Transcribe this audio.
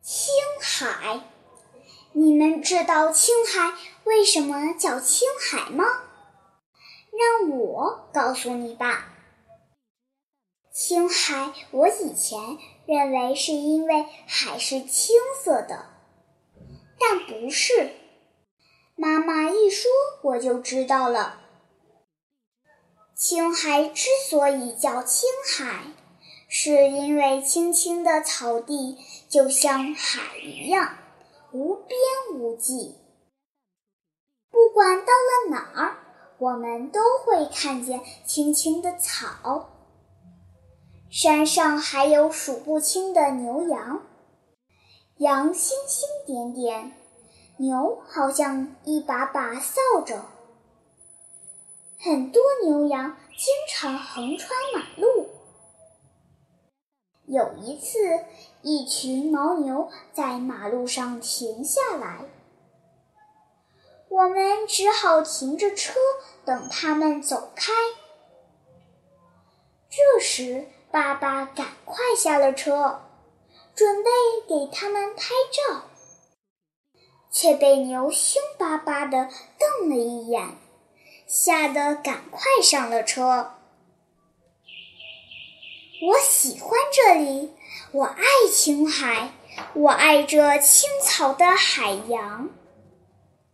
青海，你们知道青海为什么叫青海吗？让我告诉你吧。青海，我以前认为是因为海是青色的，但不是。妈妈一说，我就知道了。青海之所以叫青海，是因为青青的草地就像海一样，无边无际。不管到了哪儿，我们都会看见青青的草。山上还有数不清的牛羊，羊星星点点，牛好像一把把扫帚。很多牛羊经常横穿马路。有一次，一群牦牛在马路上停下来，我们只好停着车等它们走开。这时，爸爸赶快下了车，准备给他们拍照，却被牛凶巴巴地瞪了一眼，吓得赶快上了车。喜欢这里，我爱青海，我爱这青草的海洋。